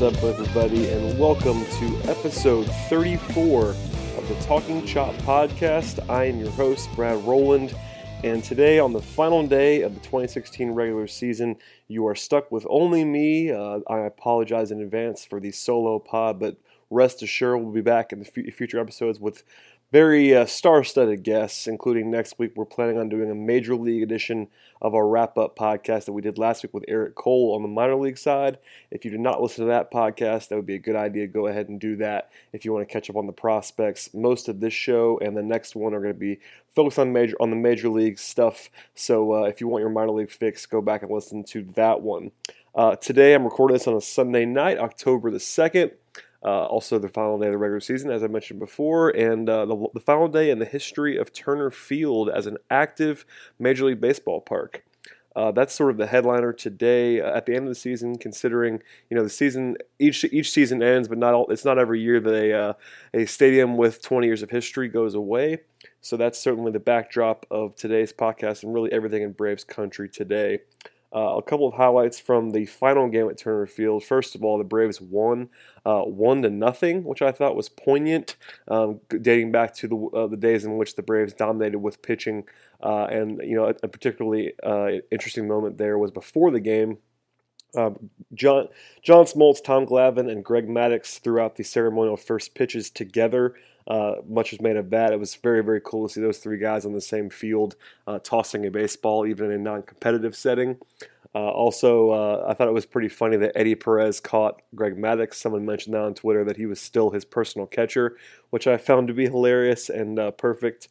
What's up, everybody, and welcome to episode 34 of the Talking Chop podcast. I am your host, Brad Rowland, and today, on the final day of the 2016 regular season, you are stuck with only me. Uh, I apologize in advance for the solo pod, but rest assured, we'll be back in the f- future episodes with very uh, star-studded guests, including next week. We're planning on doing a major league edition of our wrap-up podcast that we did last week with Eric Cole on the minor league side. If you did not listen to that podcast, that would be a good idea. Go ahead and do that if you want to catch up on the prospects. Most of this show and the next one are going to be focused on major on the major league stuff. So uh, if you want your minor league fix, go back and listen to that one. Uh, today I'm recording this on a Sunday night, October the second. Uh, also, the final day of the regular season, as I mentioned before, and uh, the, the, final day in the history of Turner Field as an active Major League Baseball park. Uh, that's sort of the headliner today. Uh, at the end of the season, considering you know the season each each season ends, but not all, it's not every year that a uh, a stadium with 20 years of history goes away. So that's certainly the backdrop of today's podcast and really everything in Braves country today. Uh, a couple of highlights from the final game at Turner Field. First of all, the Braves won uh, one to nothing, which I thought was poignant, um, dating back to the uh, the days in which the Braves dominated with pitching. Uh, and you know, a, a particularly uh, interesting moment there was before the game. Um, John John Smoltz, Tom Glavine, and Greg Maddux threw out the ceremonial first pitches together. Uh, much was made of that. It was very, very cool to see those three guys on the same field uh, tossing a baseball, even in a non competitive setting. Uh, also, uh, I thought it was pretty funny that Eddie Perez caught Greg Maddux. Someone mentioned that on Twitter that he was still his personal catcher, which I found to be hilarious and uh, perfect.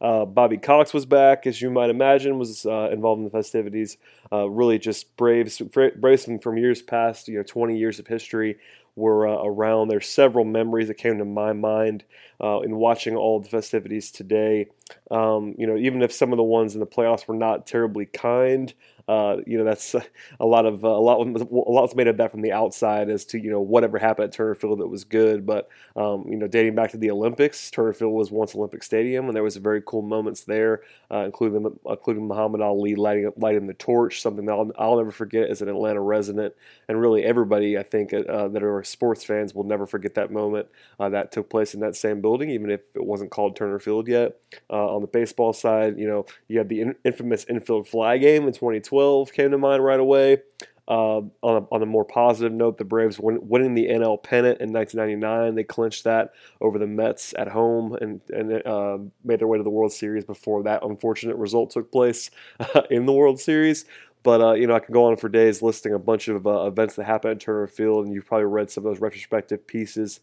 Uh, Bobby Cox was back, as you might imagine, was involved in the festivities. really, just Braves, Braves from years past, you know, 20 years of history were uh, around. There's several memories that came to my mind uh, in watching all the festivities today. Um, you know, even if some of the ones in the playoffs were not terribly kind, uh, you know, that's a lot of uh, a lot a lot's made of that from the outside as to you know whatever happened at Turner Field that was good. But um, you know, dating back to the Olympics, Turner Field was once Olympic Stadium, and there was very cool moments there, uh, including including Muhammad Ali lighting lighting the torch, something that I'll, I'll never forget as an Atlanta resident, and really everybody I think uh, that are sports fans will never forget that moment that took place in that same building, even if it wasn't called Turner Field yet. on the baseball side, you know, you had the in- infamous infield fly game in 2012. 12 came to mind right away. Uh, on, a, on, a, more positive note, the Braves win, winning the NL pennant in 1999. They clinched that over the Mets at home and, and uh, made their way to the World Series before that unfortunate result took place uh, in the World Series. But uh, you know, I can go on for days listing a bunch of uh, events that happened at Turner Field, and you've probably read some of those retrospective pieces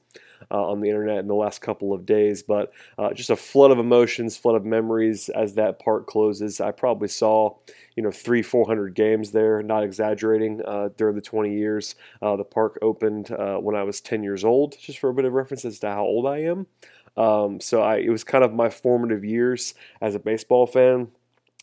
uh, on the internet in the last couple of days. But uh, just a flood of emotions, flood of memories as that park closes. I probably saw, you know, three, four hundred games there. Not exaggerating. Uh, during the 20 years, uh, the park opened when I was 10 years old. Just for a bit of reference as to how old I am. Um, so I, it was kind of my formative years as a baseball fan.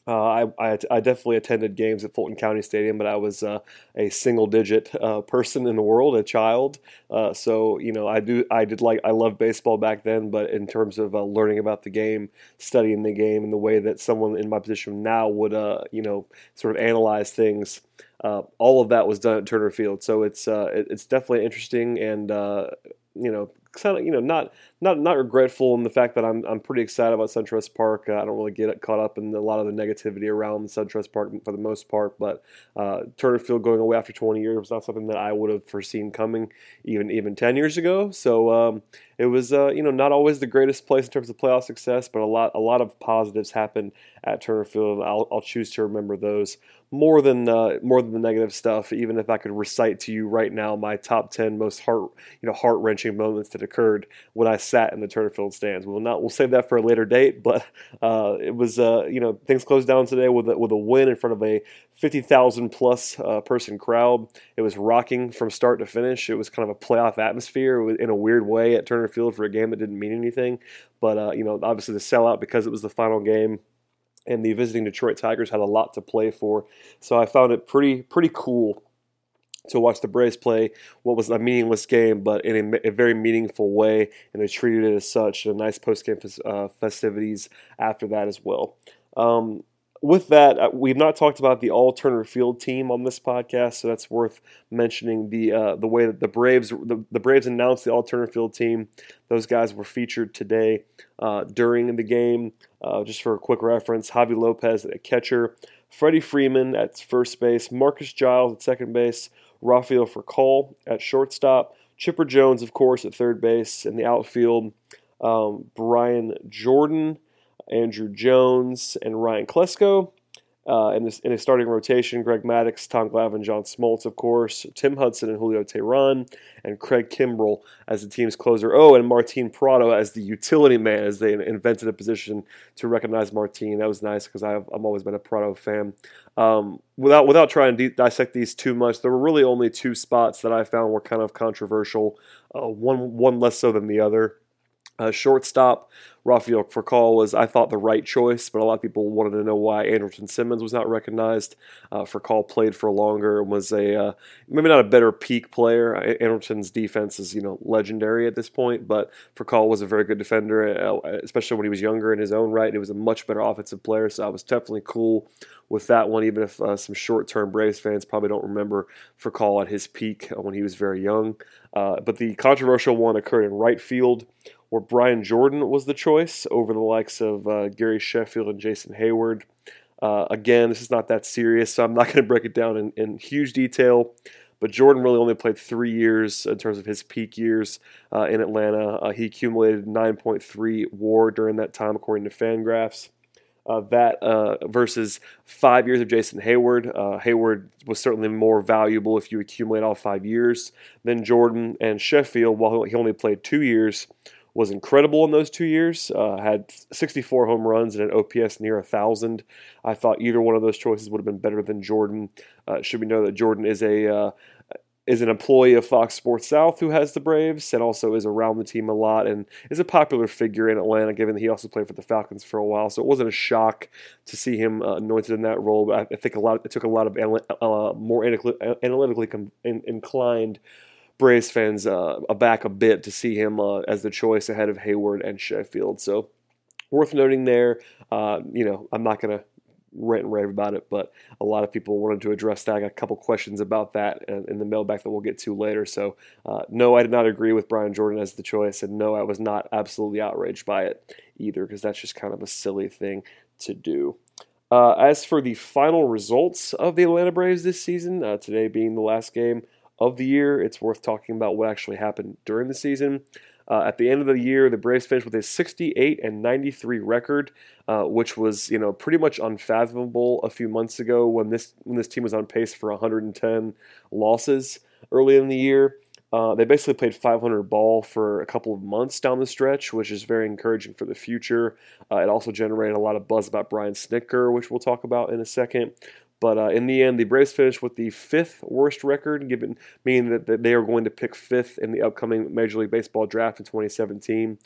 Uh, I, I, I, definitely attended games at Fulton County Stadium, but I was uh, a single-digit uh, person in the world, a child. Uh, so you know, I do I did like I loved baseball back then, but in terms of uh, learning about the game, studying the game, and the way that someone in my position now would uh, you know sort of analyze things, all of that was done at Turner Field. So it's it, it's definitely interesting and you know kind of you know not not not regretful in the fact that I'm I'm pretty excited about SunTrust Park. Uh, I don't really get caught up in a lot of the negativity around SunTrust Park for the most part, but uh, Turner Field going away after 20 years was not something that I would have foreseen coming even even 10 years ago. So um, it was uh, you know not always the greatest place in terms of playoff success, but a lot a lot of positives happened at Turner Field. I'll, I'll choose to remember those more than uh, more than the negative stuff. Even if I could recite to you right now my top 10 most heart you know heart wrenching moments that occurred when I sat in the Turner Field stands. We'll not we'll save that for a later date, but uh, it was uh, you know things closed down today with a, with a win in front of a 50,000 plus uh, person crowd. It was rocking from start to finish. It was kind of a playoff atmosphere in a weird way at Turner Field for a game that didn't mean anything. But, uh, you know, obviously the sellout because it was the final game and the visiting Detroit Tigers had a lot to play for. So I found it pretty, pretty cool to watch the Braves play what was a meaningless game, but in a, a very meaningful way, and they treated it as such. A nice post game uh, festivities after that as well. Um, with that, uh, we've not talked about the all Turner Field team on this podcast, so that's worth mentioning. The uh, the way that the Braves the, the Braves announced the all Turner Field team, those guys were featured today uh, during the game. Uh, just for a quick reference, Javy Lopez at catcher, Freddie Freeman at first base, Marcus Giles at second base, Rafael Furcal at shortstop, Chipper Jones, of course, at third base, in the outfield, um, Brian Jordan. Andruw Jones, and Ryan Klesko. Uh, in, this, in a starting rotation, Greg Maddux, Tom Glavine, John Smoltz, of course, Tim Hudson and Julio Teheran, and Craig Kimbrel as the team's closer. Oh, and Martin Prado as the utility man, as they invented a position to recognize Martin. That was nice because I've, I've always been a Prado fan. Um, without without trying to de- dissect these too much, there were really only two spots that I found were kind of controversial. Uh, one one less so than the other. Uh, shortstop, Rafael Furcal was, I thought, the right choice, but a lot of people wanted to know why Andrelton Simmons was not recognized. Uh, Furcal played for longer and was a uh, maybe not a better peak player. Andrelton's defense is you know legendary at this point, but Furcal was a very good defender, uh, especially when he was younger in his own right. He was a much better offensive player, so I was definitely cool with that one, even if uh, some short-term Braves fans probably don't remember Furcal at his peak when he was very young. Uh, but the controversial one occurred in right field where Brian Jordan was the choice over the likes of uh, Gary Sheffield and Jason Heyward. Uh, again, this is not that serious, so I'm not going to break it down in, in, huge detail. But Jordan really only played three years in terms of his peak years uh, in Atlanta. Uh, he accumulated 9.3 WAR during that time, according to Fangraphs. Uh, that uh, versus five years of Jason Heyward. Uh, Heyward was certainly more valuable if you accumulate all five years than Jordan and Sheffield. While he only played two years, was incredible in those two years. Uh, had 64 home runs and an OPS near 1,000. I thought either one of those choices would have been better than Jordan. Uh, should we know that Jordan is a uh, is an employee of Fox Sports South who has the Braves and also is around the team a lot and is a popular figure in Atlanta, given that he also played for the Falcons for a while. So it wasn't a shock to see him uh, anointed in that role. But I, think a lot it took a lot of uh, more analytically inclined Braves fans uh, aback a bit to see him uh, as the choice ahead of Heyward and Sheffield. So worth noting there. Uh, you know, I'm not going to rant and rave about it, but a lot of people wanted to address that. I got a couple questions about that in the mailbag that we'll get to later. So, uh, no, I did not agree with Brian Jordan as the choice, and no, I was not absolutely outraged by it either, because that's just kind of a silly thing to do. Uh, as for the final results of the Atlanta Braves this season, uh, today being the last game of the year. It's worth talking about what actually happened during the season. Uh, at the end of the year, the Braves finished with a 68 and 93 record, uh, which was you know pretty much unfathomable a few months ago when this when this team was on pace for 110 losses early in the year. Uh, they basically played 500 ball for a couple of months down the stretch, which is very encouraging for the future. Uh, it also generated a lot of buzz about Brian Snitker, which we'll talk about in a second. But uh, in the end, the Braves finished with the fifth worst record, given meaning that, that they are going to pick fifth in the upcoming Major League Baseball draft in 2017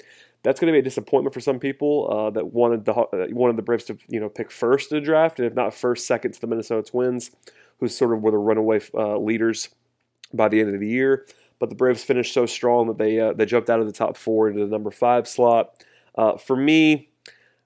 that's going to be a disappointment for some people uh, that wanted the uh, wanted the Braves to you know pick first in the draft, and if not first, second to the Minnesota Twins, who sort of were the runaway uh, leaders by the end of the year. But the Braves finished so strong that they uh, they jumped out of the top four into the number five slot. Uh, for me,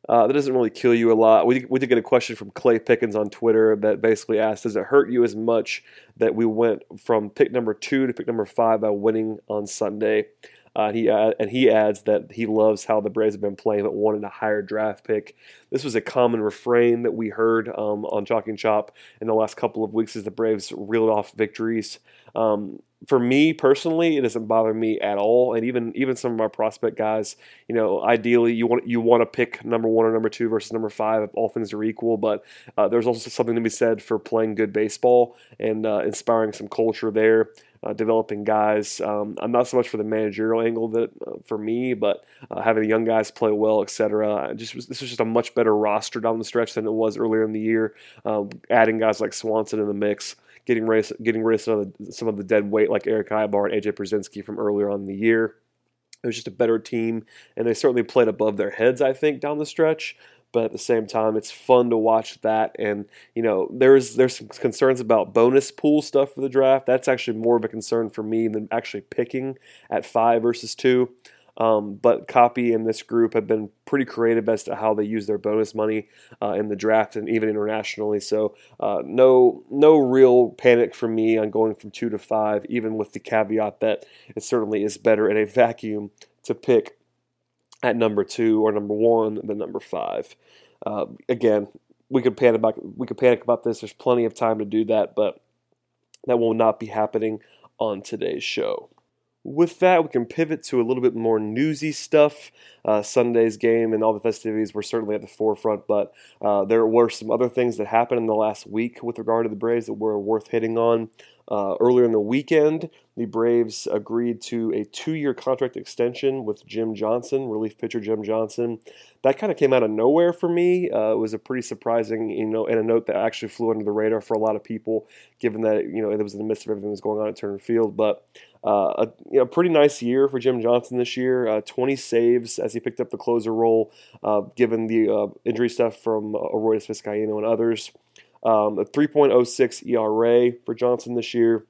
uh, that doesn't really kill you a lot. We, we did get a question from Clay Pickens on Twitter that basically asked, Does it hurt you as much that we went from pick number two to pick number five by winning on Sunday? Uh, he uh, and he adds that he loves how the Braves have been playing, but wanted a higher draft pick. This was a common refrain that we heard um, on Talking Chop in the last couple of weeks as the Braves reeled off victories. Um, for me personally, it doesn't bother me at all. And even even some of our prospect guys, you know, ideally you want you want to pick number one or number two versus number five if all things are equal. But uh, there's also something to be said for playing good baseball and uh, inspiring some culture there uh, developing guys. Um, I'm not so much for the managerial angle that uh, for me, but uh, having the young guys play well, etc. Just this was just a much better roster down the stretch than it was earlier in the year. Um, adding guys like Swanson in the mix. Getting rid, of, getting rid of some of, the, some of the dead weight like Erick Aybar and AJ Pierzynski from earlier on in the year. It was just a better team, and they certainly played above their heads, I think, down the stretch. But at the same time it's fun to watch that. And you know there's there's some concerns about bonus pool stuff for the draft. That's actually more of a concern for me than actually picking at five versus two um, but Coppy and this group have been pretty creative as to how they use their bonus money uh, in the draft and even internationally. So uh, no no real panic for me on going from two to five, even with the caveat that it certainly is better in a vacuum to pick at number two or number one than number five. Uh, again, we could panic about we could panic about this. There's plenty of time to do that, but that will not be happening on today's show. With that, we can pivot to a little bit more newsy stuff. Uh, Sunday's game and all the festivities were certainly at the forefront, but uh, there were some other things that happened in the last week with regard to the Braves that were worth hitting on. Uh, earlier in the weekend, the Braves agreed to a two year contract extension with Jim Johnson, relief pitcher Jim Johnson. That kind of came out of nowhere for me. Uh, it was a pretty surprising, you know, and a note that actually flew under the radar for a lot of people, given that, you know, it was in the midst of everything that was going on at Turner Field. But uh, a you know, pretty nice year for Jim Johnson this year. Uh, 20 saves as he picked up the closer role, uh, given the uh, injury stuff from uh, Arodys Vizcaino and others. Um, a 3.06 ERA for Johnson this year,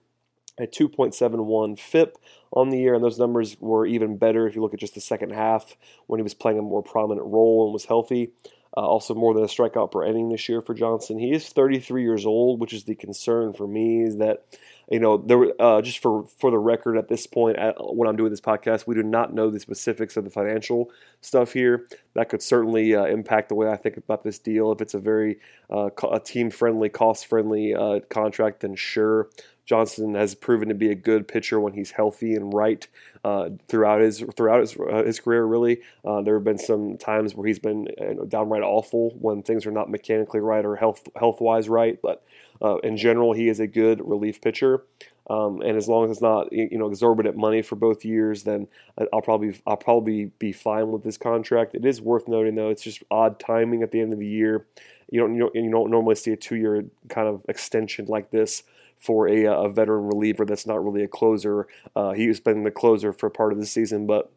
a 2.71 FIP on the year, and those numbers were even better if you look at just the second half when he was playing a more prominent role and was healthy. Uh, also, more than a strikeout per inning this year for Johnson. He is 33 years old, which is the concern for me. Is that you know, there uh, just for for the record at this point, at, when I'm doing this podcast, we do not know the specifics of the financial stuff here. That could certainly uh, impact the way I think about this deal. If it's a very uh, a team friendly, cost friendly uh, contract, then sure. Johnson has proven to be a good pitcher when he's healthy and right uh, throughout his throughout his, uh, his career. Really, uh, there have been some times where he's been know, downright awful when things are not mechanically right or health health wise right. But uh, in general, he is a good relief pitcher. Um, and as long as it's not you know exorbitant money for both years, then I'll probably I'll probably be fine with this contract. It is worth noting though, it's just odd timing at the end of the year. You don't you don't, you don't normally see a two year kind of extension like this for a, a veteran reliever that's not really a closer. Uh, he's been the closer for part of the season, but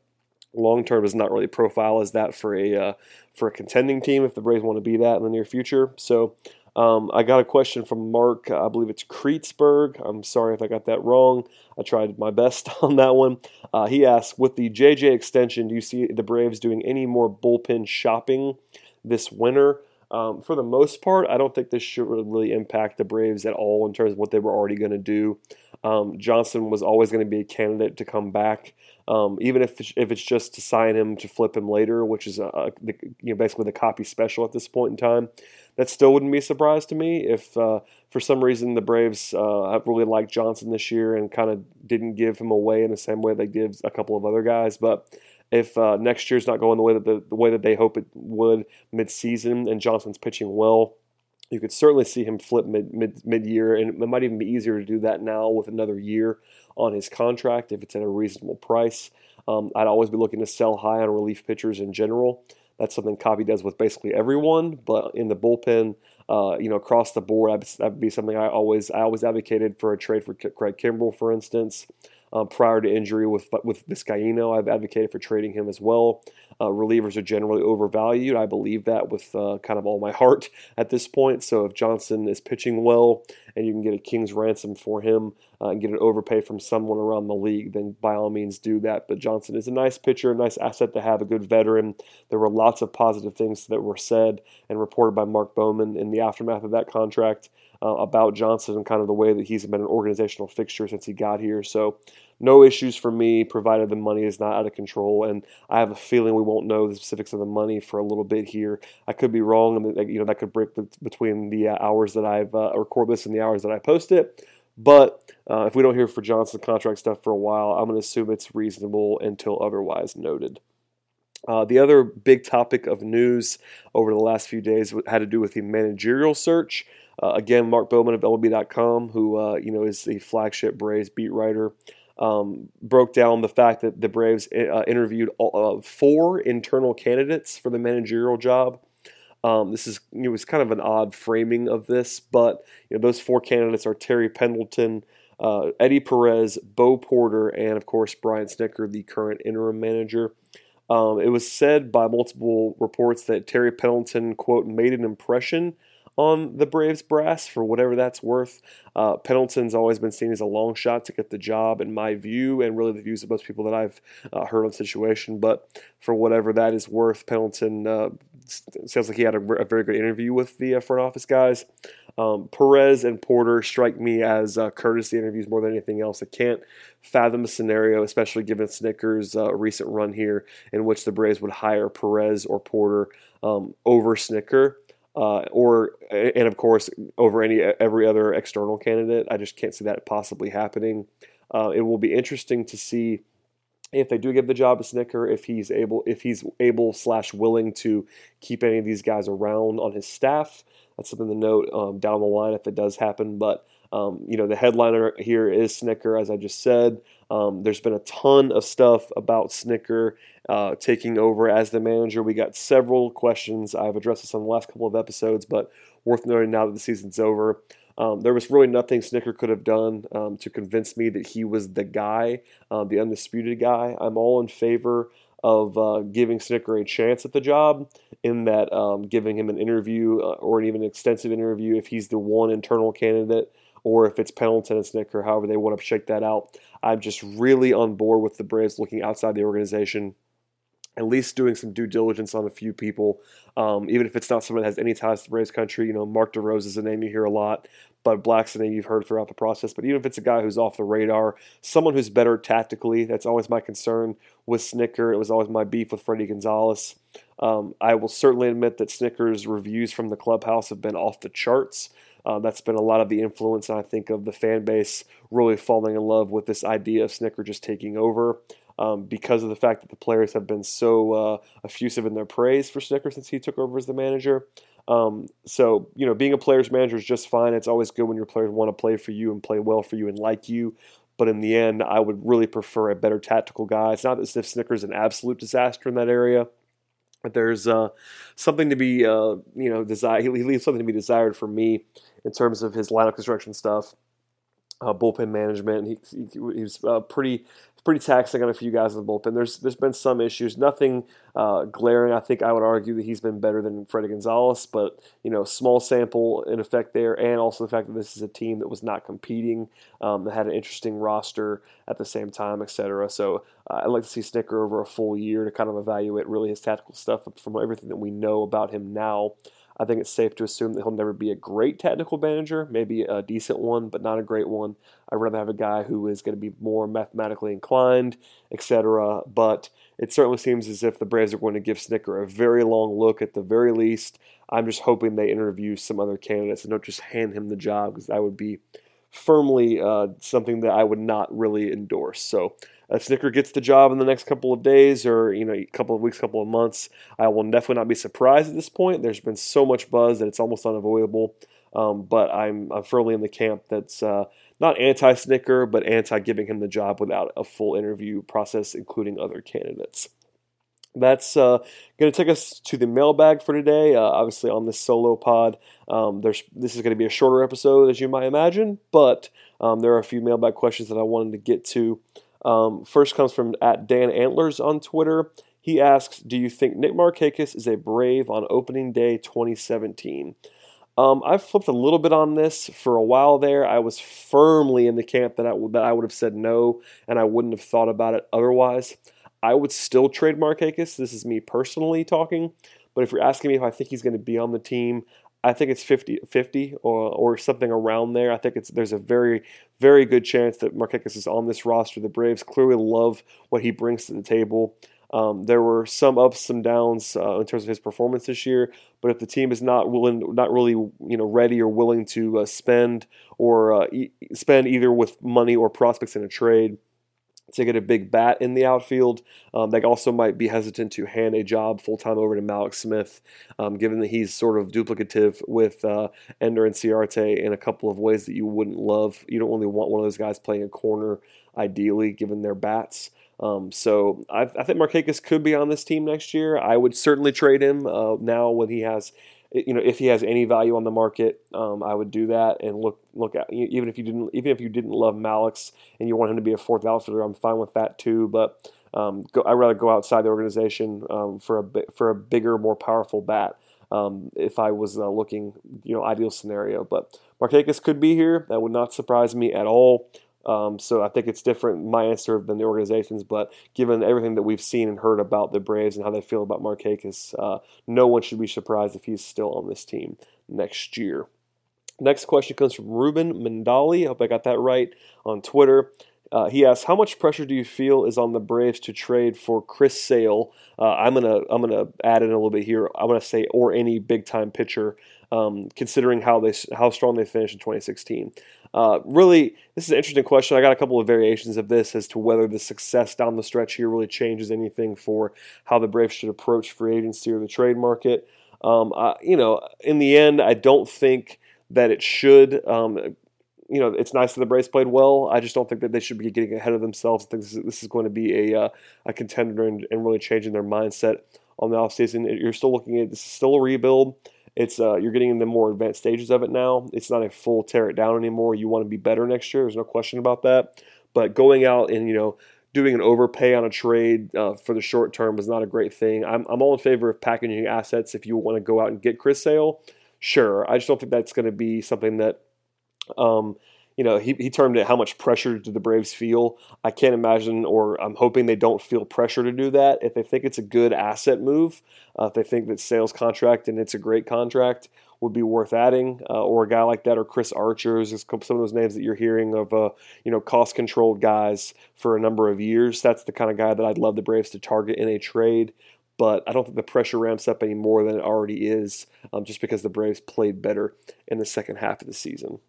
long term is not really profile as that for a uh, for a contending team if the Braves want to be that in the near future. So um, I got a question from Mark. I believe it's Kreetzberg. I'm sorry if I got that wrong. I tried my best on that one. Uh, he asked, with the JJ extension, do you see the Braves doing any more bullpen shopping this winter? Um, for the most part, I don't think this should really impact the Braves at all in terms of what they were already going to do. Um, Johnson was always going to be a candidate to come back, um, even if if it's just to sign him to flip him later, which is a, you know basically the Coppy special at this point in time. That still wouldn't be a surprise to me if uh, for some reason the Braves uh, have really liked Johnson this year and kind of didn't give him away in the same way they give a couple of other guys, but if uh, next year's not going the way that the, the way that they hope it would mid-season and Johnson's pitching well, you could certainly see him flip mid mid mid year, and it might even be easier to do that now with another year on his contract if it's at a reasonable price. Um, I'd always be looking to sell high on relief pitchers in general. That's something Coppy does with basically everyone, but in the bullpen, uh, you know, across the board, that would be something I always I always advocated for a trade for Craig Kimbrel, for instance. Um, prior to injury with with Vizcaino, I've advocated for trading him as well. Uh, relievers are generally overvalued. I believe that with uh, kind of all my heart at this point. So if Johnson is pitching well and you can get a king's ransom for him uh, and get an overpay from someone around the league, then by all means do that. But Johnson is a nice pitcher, a nice asset to have, a good veteran. There were lots of positive things that were said and reported by Mark Bowman in the aftermath of that contract uh, about Johnson and kind of the way that he's been an organizational fixture since he got here. So no issues for me, provided the money is not out of control. And I have a feeling we won't know the specifics of the money for a little bit here. I could be wrong. Mean, you know, that could break between the uh, hours that I've uh, record this and the hours that I post it. But uh, if we don't hear for Johnson contract stuff for a while, I'm going to assume it's reasonable until otherwise noted. Uh, the other big topic of news over the last few days had to do with the managerial search. Uh, again, Mark Bowman of MLB.com, who uh, you know is the flagship Braves beat writer, um, broke down the fact that the Braves uh, interviewed all, uh, four internal candidates for the managerial job. Um, this is it was kind of an odd framing of this, but you know, those four candidates are Terry Pendleton, uh, Eddie Perez, Bo Porter, and of course Brian Snitker, the current interim manager. Um, it was said by multiple reports that Terry Pendleton quote made an impression on the Braves brass for whatever that's worth. Uh, Pendleton's always been seen as a long shot to get the job, in my view, and really the views of most people that I've uh, heard on the situation. But for whatever that is worth, Pendleton uh, sounds like he had a, a, very good interview with the uh, front office guys. Um, Perez and Porter strike me as uh, courtesy interviews more than anything else. I can't fathom a scenario, especially given Snitker's uh, recent run here, in which the Braves would hire Perez or Porter um, over Snitker uh, or and of course over any every other external candidate. I just can't see that possibly happening. Uh, it will be interesting to see if they do give the job to Snitker, if he's able if he's able slash willing to keep any of these guys around on his staff. That's something to note um, down the line if it does happen. But um, you know, the headliner here is Snitker, as I just said. Um, there's been a ton of stuff about Snitker uh, taking over as the manager. We got several questions. I've addressed this on the last couple of episodes, but worth noting now that the season's over. Um, there was really nothing Snitker could have done um, to convince me that he was the guy, uh, the undisputed guy. I'm all in favor of uh, giving Snitker a chance at the job, in that um, giving him an interview uh, or even extensive interview if he's the one internal candidate or if it's Pendleton and Snitker, however they want to shake that out. I'm just really on board with the Braves looking outside the organization, at least doing some due diligence on a few people, um, even if it's not someone that has any ties to the Braves country. You know, Mark DeRosa is a name you hear a lot. Bud Black's a name you've heard throughout the process. But even if it's a guy who's off the radar, someone who's better tactically, that's always my concern with Snitker. It was always my beef with Fredi Gonzalez. Um, I will certainly admit that Snitker's reviews from the clubhouse have been off the charts. Uh, that's been a lot of the influence, I think, of the fan base really falling in love with this idea of Snitker just taking over. Um, because of the fact that the players have been so uh, effusive in their praise for Snitker since he took over as the manager. Um, so, you know, being a player's manager is just fine. It's always good when your players want to play for you and play well for you and like you. But in the end, I would really prefer a better tactical guy. It's not as if Snitker's an absolute disaster in that area. There's uh, something to be, uh, you know, desired. He leaves something to be desired for me in terms of his lineup construction stuff, uh, bullpen management. He, he, he was uh, pretty pretty taxing on a few guys in the bullpen. There's there's been some issues, nothing uh, glaring. I think I would argue that he's been better than Fredi Gonzalez, but you know, small sample in effect there, and also the fact that this is a team that was not competing, um, that had an interesting roster at the same time, etc. So uh, I'd like to see Snitker over a full year to kind of evaluate really his tactical stuff from everything that we know about him now. I think it's safe to assume that he'll never be a great technical manager, maybe a decent one, but not a great one. I'd rather have a guy who is going to be more mathematically inclined, etc. But it certainly seems as if the Braves are going to give Snitker a very long look at the very least. I'm just hoping they interview some other candidates and don't just hand him the job because that would be firmly uh, something that I would not really endorse. So if Snitker gets the job in the next couple of days or you know a couple of weeks, couple of months, I will definitely not be surprised at this point. There's been so much buzz that it's almost unavoidable. Um, but I'm, I'm firmly in the camp that's uh, not anti Snitker, but anti giving him the job without a full interview process, including other candidates. That's uh, going to take us to the mailbag for today. Uh, obviously, on this solo pod, um, there's this is going to be a shorter episode, as you might imagine, but um, there are a few mailbag questions that I wanted to get to. Um, first comes from at Dan Antlers on Twitter. He asks, "Do you think Nick Markakis is a Brave on opening day 2017?" Um, I've flipped a little bit on this for a while there. I was firmly in the camp that I, that I would have said no, and I wouldn't have thought about it otherwise. I would still trade Markakis. This is me personally talking, but if you're asking me if I think he's going to be on the team, I think it's 50-50 or, or something around there. I think it's there's a very very good chance that Markakis is on this roster. The Braves clearly love what he brings to the table. Um, there were some ups, some downs uh, in terms of his performance this year. But if the team is not willing, not really, you know, ready or willing to uh, spend or uh, e- spend either with money or prospects in a trade, to get a big bat in the outfield. Um, they also might be hesitant to hand a job full time over to Mallex Smith, um, given that he's sort of duplicative with uh, Ender Inciarte in a couple of ways that you wouldn't love. You don't really want one of those guys playing a corner, ideally, given their bats. Um, so I, I, think Markakis could be on this team next year. I would certainly trade him uh, now when he has, you know, if he has any value on the market. Um, I would do that and look look at even if you didn't even if you didn't love Mallex and you want him to be a fourth outfielder, I'm fine with that too. But um, go, I'd rather go outside the organization um, for a for a bigger, more powerful bat. Um, if I was uh, looking, you know, ideal scenario, but Markakis could be here. That would not surprise me at all. Um, so I think it's different, my answer, than the organizations. But given everything that we've seen and heard about the Braves and how they feel about Markakis, uh, no one should be surprised if he's still on this team next year. Next question comes from Ruben Mandali. I hope I got that right on Twitter. Uh, he asks, "How much pressure do you feel is on the Braves to trade for Chris Sale?" Uh, I'm gonna I'm gonna add in a little bit here. I'm gonna say or any big time pitcher, um, considering how they how strong they finished in 2016. Uh, really, this is an interesting question. I got a couple of variations of this as to whether the success down the stretch here really changes anything for how the Braves should approach free agency or the trade market. Um, you know, in the end, I don't think that it should. Um, you know, it's nice that the Braves played well. I just don't think that they should be getting ahead of themselves. I think this is, this is going to be a, uh, a contender and, and, really changing their mindset on the offseason. You're still looking at this is still a rebuild. It's uh, you're getting in the more advanced stages of it now. It's not a full tear it down anymore. You want to be better next year. There's no question about that. But going out and you know doing an overpay on a trade uh, for the short term is not a great thing. I'm, I'm all in favor of packaging assets if you want to go out and get Chris Sale. Sure, I just don't think that's going to be something that um, you know, he, he termed it how much pressure do the Braves feel. I can't imagine, or I'm hoping they don't feel pressure to do that. If they think it's a good asset move, uh, if they think that Sale's contract and it's a great contract would be worth adding, uh, or a guy like that, or Chris Archer's, some of those names that you're hearing of, uh, you know, cost controlled guys for a number of years. That's the kind of guy that I'd love the Braves to target in a trade but I don't think the pressure ramps up any more than it already is um, just because the Braves played better in the second half of the season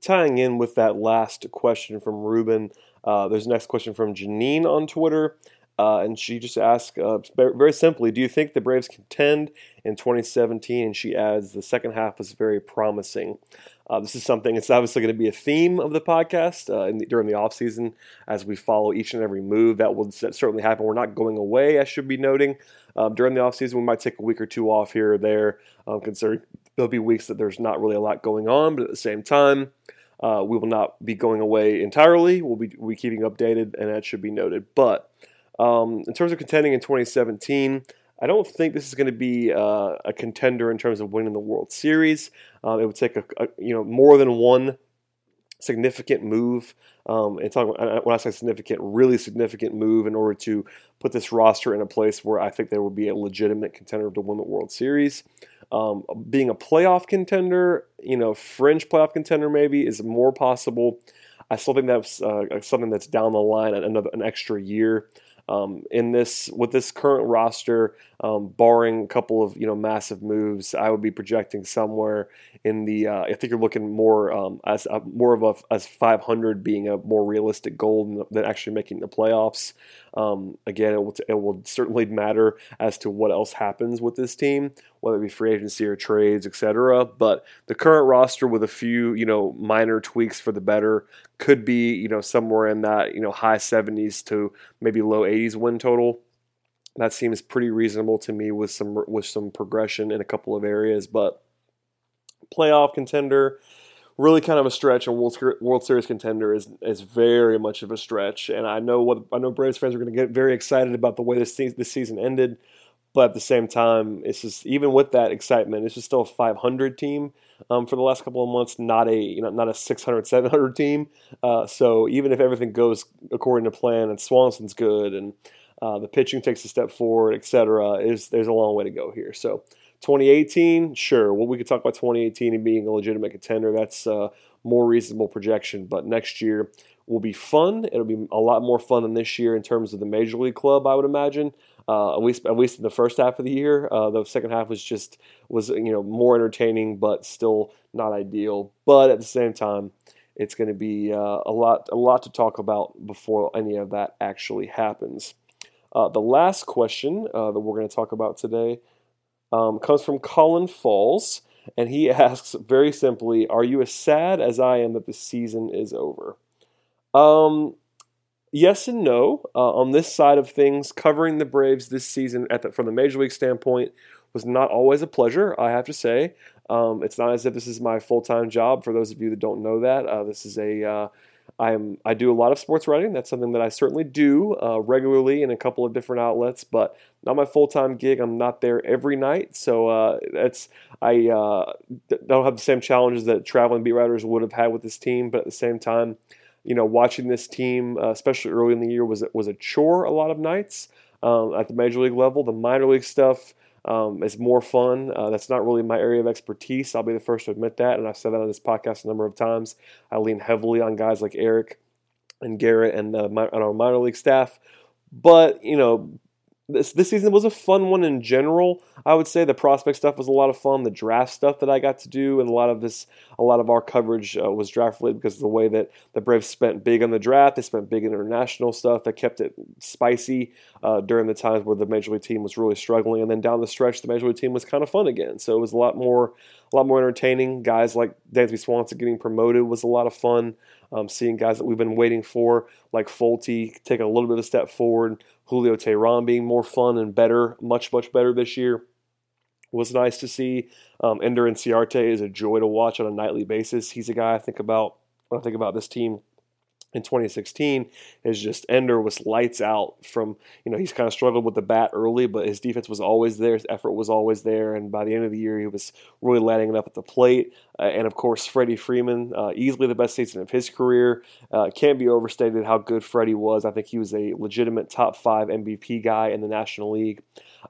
tying in with that last question from Ruben, uh, there's next question from Janine on Twitter. Uh, and she just asks uh, very simply, do you think the Braves contend in 2017? And she adds, the second half was very promising. Uh, this is something, it's obviously going to be a theme of the podcast uh, the, during the offseason as we follow each and every move. That will certainly happen. We're not going away, I should be noting. Um, during the offseason, we might take a week or two off here or there, um, considering there'll be weeks that there's not really a lot going on, but at the same time, uh, we will not be going away entirely. We'll be, be keeping updated, and that should be noted. But um, in terms of contending in 2017, I don't think this is going to be uh, a contender in terms of winning the World Series. Um, it would take a, a, you know more than one significant move. Um, and talking when I say significant, really significant move in order to put this roster in a place where I think they would be a legitimate contender to win the World Series. Um, being a playoff contender, you know, fringe playoff contender maybe is more possible. I still think that's uh, something that's down the line another an extra year. Um, in this with this current roster, um, barring a couple of you know massive moves, I would be projecting somewhere in the. Uh, I think you're looking more um, as a, more of a as 500 being a more realistic goal than, actually making the playoffs. Um, again, it will, it will certainly matter as to what else happens with this team, whether it be free agency or trades, etc. But the current roster, with a few you know minor tweaks for the better, could be you know somewhere in that you know high 70s to maybe low 80s win total. That seems pretty reasonable to me with some with some progression in a couple of areas, but playoff contender really kind of a stretch, and World, Series contender is is very much of a stretch. And I know what I know Braves fans are going to get very excited about the way this this season ended, but at the same time, it's just even with that excitement, it's just still a 500 team um, for the last couple of months, not a you know not a 600 700 team. Uh, so even if everything goes according to plan and Swanson's good and uh, the pitching takes a step forward, etc. Is there's a long way to go here. So 2018, sure. Well, we could talk about 2018 and being a legitimate contender. That's a more reasonable projection. But next year will be fun. It'll be a lot more fun than this year in terms of the major league club. I would imagine. Uh, at least, at least in the first half of the year. Uh, the second half was just was you know more entertaining, but still not ideal. But at the same time, it's going to be uh, a lot a lot to talk about before any of that actually happens. Uh, the last question uh, that we're going to talk about today um, comes from Colin Falls, and he asks very simply, "Are you as sad as I am that the season is over?" Um, yes and no. Uh, on this side of things, covering the Braves this season, the, from the major league standpoint, was not always a pleasure. I have to say, um, it's not as if this is my full time job. For those of you that don't know that, uh, this is a uh, I'm I do a lot of sports writing. That's something that I certainly do uh, regularly in a couple of different outlets, but not my full time gig. I'm not there every night, so uh, that's I uh, don't have the same challenges that traveling beat writers would have had with this team. But at the same time, you know, watching this team, uh, especially early in the year, was was a chore a lot of nights um, at the major league level. The minor league stuff um, is more fun. Uh, that's not really my area of expertise. I'll be the first to admit that, and I've said that on this podcast a number of times. I lean heavily on guys like Eric and Garrett and, uh, and our minor league staff. But you know, this this season was a fun one in general. I would say the prospect stuff was a lot of fun. The draft stuff that I got to do, and a lot of this, a lot of our coverage uh, was draft related because of the way that the Braves spent big on the draft. They spent big in international stuff that kept it spicy uh, during the times where the major league team was really struggling. And then down the stretch, the major league team was kind of fun again. So it was a lot more, a lot more entertaining. Guys like Dansby Swanson getting promoted was a lot of fun. Um, seeing guys that we've been waiting for, like Folty, take a little bit of a step forward. Julio Teheran being more fun and better, much, much better this year was nice to see. Um, Ender Inciarte is a joy to watch on a nightly basis. He's a guy I think about when I think about this team in 2016 is just Ender was lights out from, you know, he's kind of struggled with the bat early, but his defense was always there, his effort was always there, and by the end of the year, he was really lighting it up at the plate. Uh, and of course, Freddie Freeman, uh, easily the best season of his career. Uh, can't be overstated how good Freddie was. I think he was a legitimate top five MVP guy in the National League.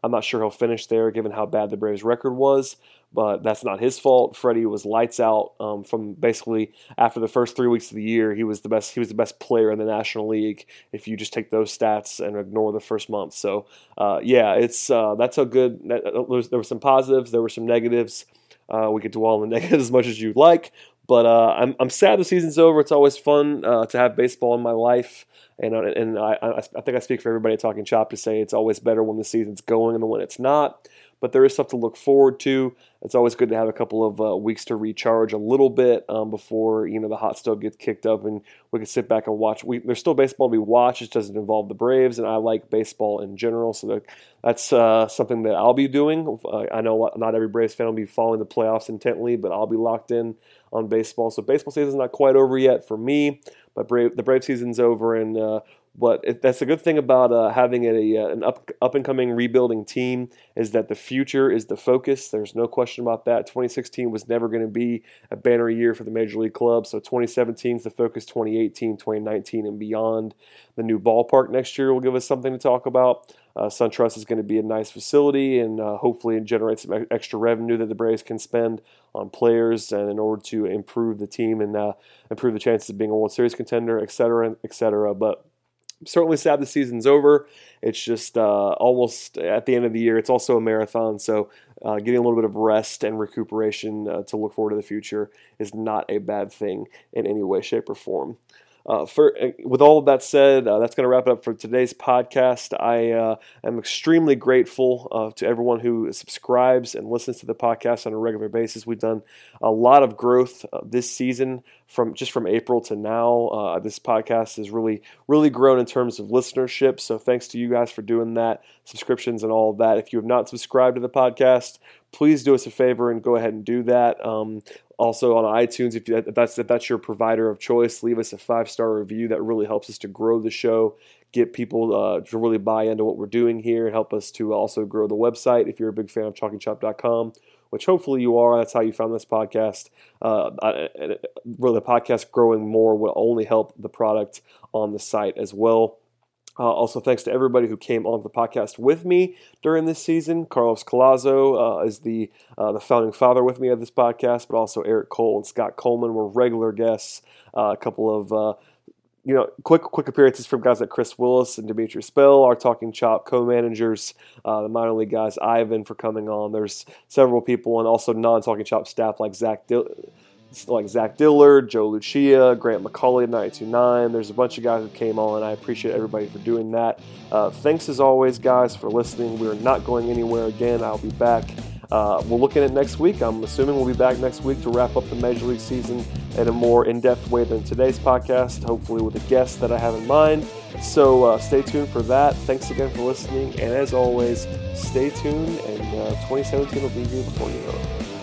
I'm not sure he'll finish there given how bad the Braves' record was, but that's not his fault. Freddie was lights out um, from basically after the first three weeks of the year. He was the best. He was the best player in the National League. If you just take those stats and ignore the first month, so uh, yeah, it's uh, that's a good. There, was, there were some positives. There were some negatives. Uh, we could dwell on the negatives as much as you'd like, but uh, I'm, I'm sad the season's over. It's always fun uh, to have baseball in my life. And, uh, and I, I, think I speak for everybody talking chop to say it's always better when the season's going than when it's not. But there is stuff to look forward to. It's always good to have a couple of uh, weeks to recharge a little bit um, before you know the hot stove gets kicked up, and we can sit back and watch. We, there's still baseball to be watched. It doesn't involve the Braves, and I like baseball in general, so that, that's uh, something that I'll be doing. Uh, I know not every Braves fan will be following the playoffs intently, but I'll be locked in on baseball. So baseball season's not quite over yet for me, but Brave, the Brave season's over, and uh, but it, that's a good thing about uh, having a, uh, an up, up and coming rebuilding team is that the future is the focus. There's no question about that. 2016 was never going to be a banner year for the major league club, so 2017 is the focus. 2018, 2019, and beyond. The new ballpark next year will give us something to talk about. Uh, SunTrust is going to be a nice facility and uh, hopefully generate some extra revenue that the Braves can spend on players and in order to improve the team and uh, improve the chances of being a World Series contender, et cetera, et cetera. But certainly sad the season's over. It's just uh, almost at the end of the year. It's also a marathon, so uh, getting a little bit of rest and recuperation uh, to look forward to the future is not a bad thing in any way, shape, or form. Uh, for, uh, with all of that said, uh, that's going to wrap it up for today's podcast. I uh, am extremely grateful uh, to everyone who subscribes and listens to the podcast on a regular basis. We've done a lot of growth uh, this season from just from April to now. this podcast has really, really grown in terms of listenership. So thanks to you guys for doing that, subscriptions and all of that. If you have not subscribed to the podcast, please do us a favor and go ahead and do that. Um, also on iTunes, if, if, that's if that's your provider of choice, leave us a five star review. That really helps us to grow the show, get people uh, to really buy into what we're doing here, and help us to also grow the website. If you're a big fan of TalkingChop.com, which hopefully you are, that's how you found this podcast. Uh, really, the podcast growing more will only help the product on the site as well. Uh, also, thanks to everybody who came on the podcast with me during this season. Carlos Collazo uh, is the uh, the founding father with me of this podcast, but also Eric Cole and Scott Coleman were regular guests. Uh, a couple of uh, you know, quick quick appearances from guys like Chris Willis and Dimitri Spell, our Talking Chop co-managers, uh, the minor league guys, Ivan for coming on. There's several people, and also non-Talking Chop staff like Zach Dill- like Zach Dillard, Joe Lucia, Grant McCauley of 929. There's a bunch of guys who came on. I appreciate everybody for doing that. Uh, thanks as always, guys, for listening. We're not going anywhere again. I'll be back. Uh, we'll look at it next week. I'm assuming we'll be back next week to wrap up the Major League season in a more in depth way than today's podcast, hopefully with a guest that I have in mind. So uh, stay tuned for that. Thanks again for listening. And as always, stay tuned, and uh, 2017 will be here before you know it.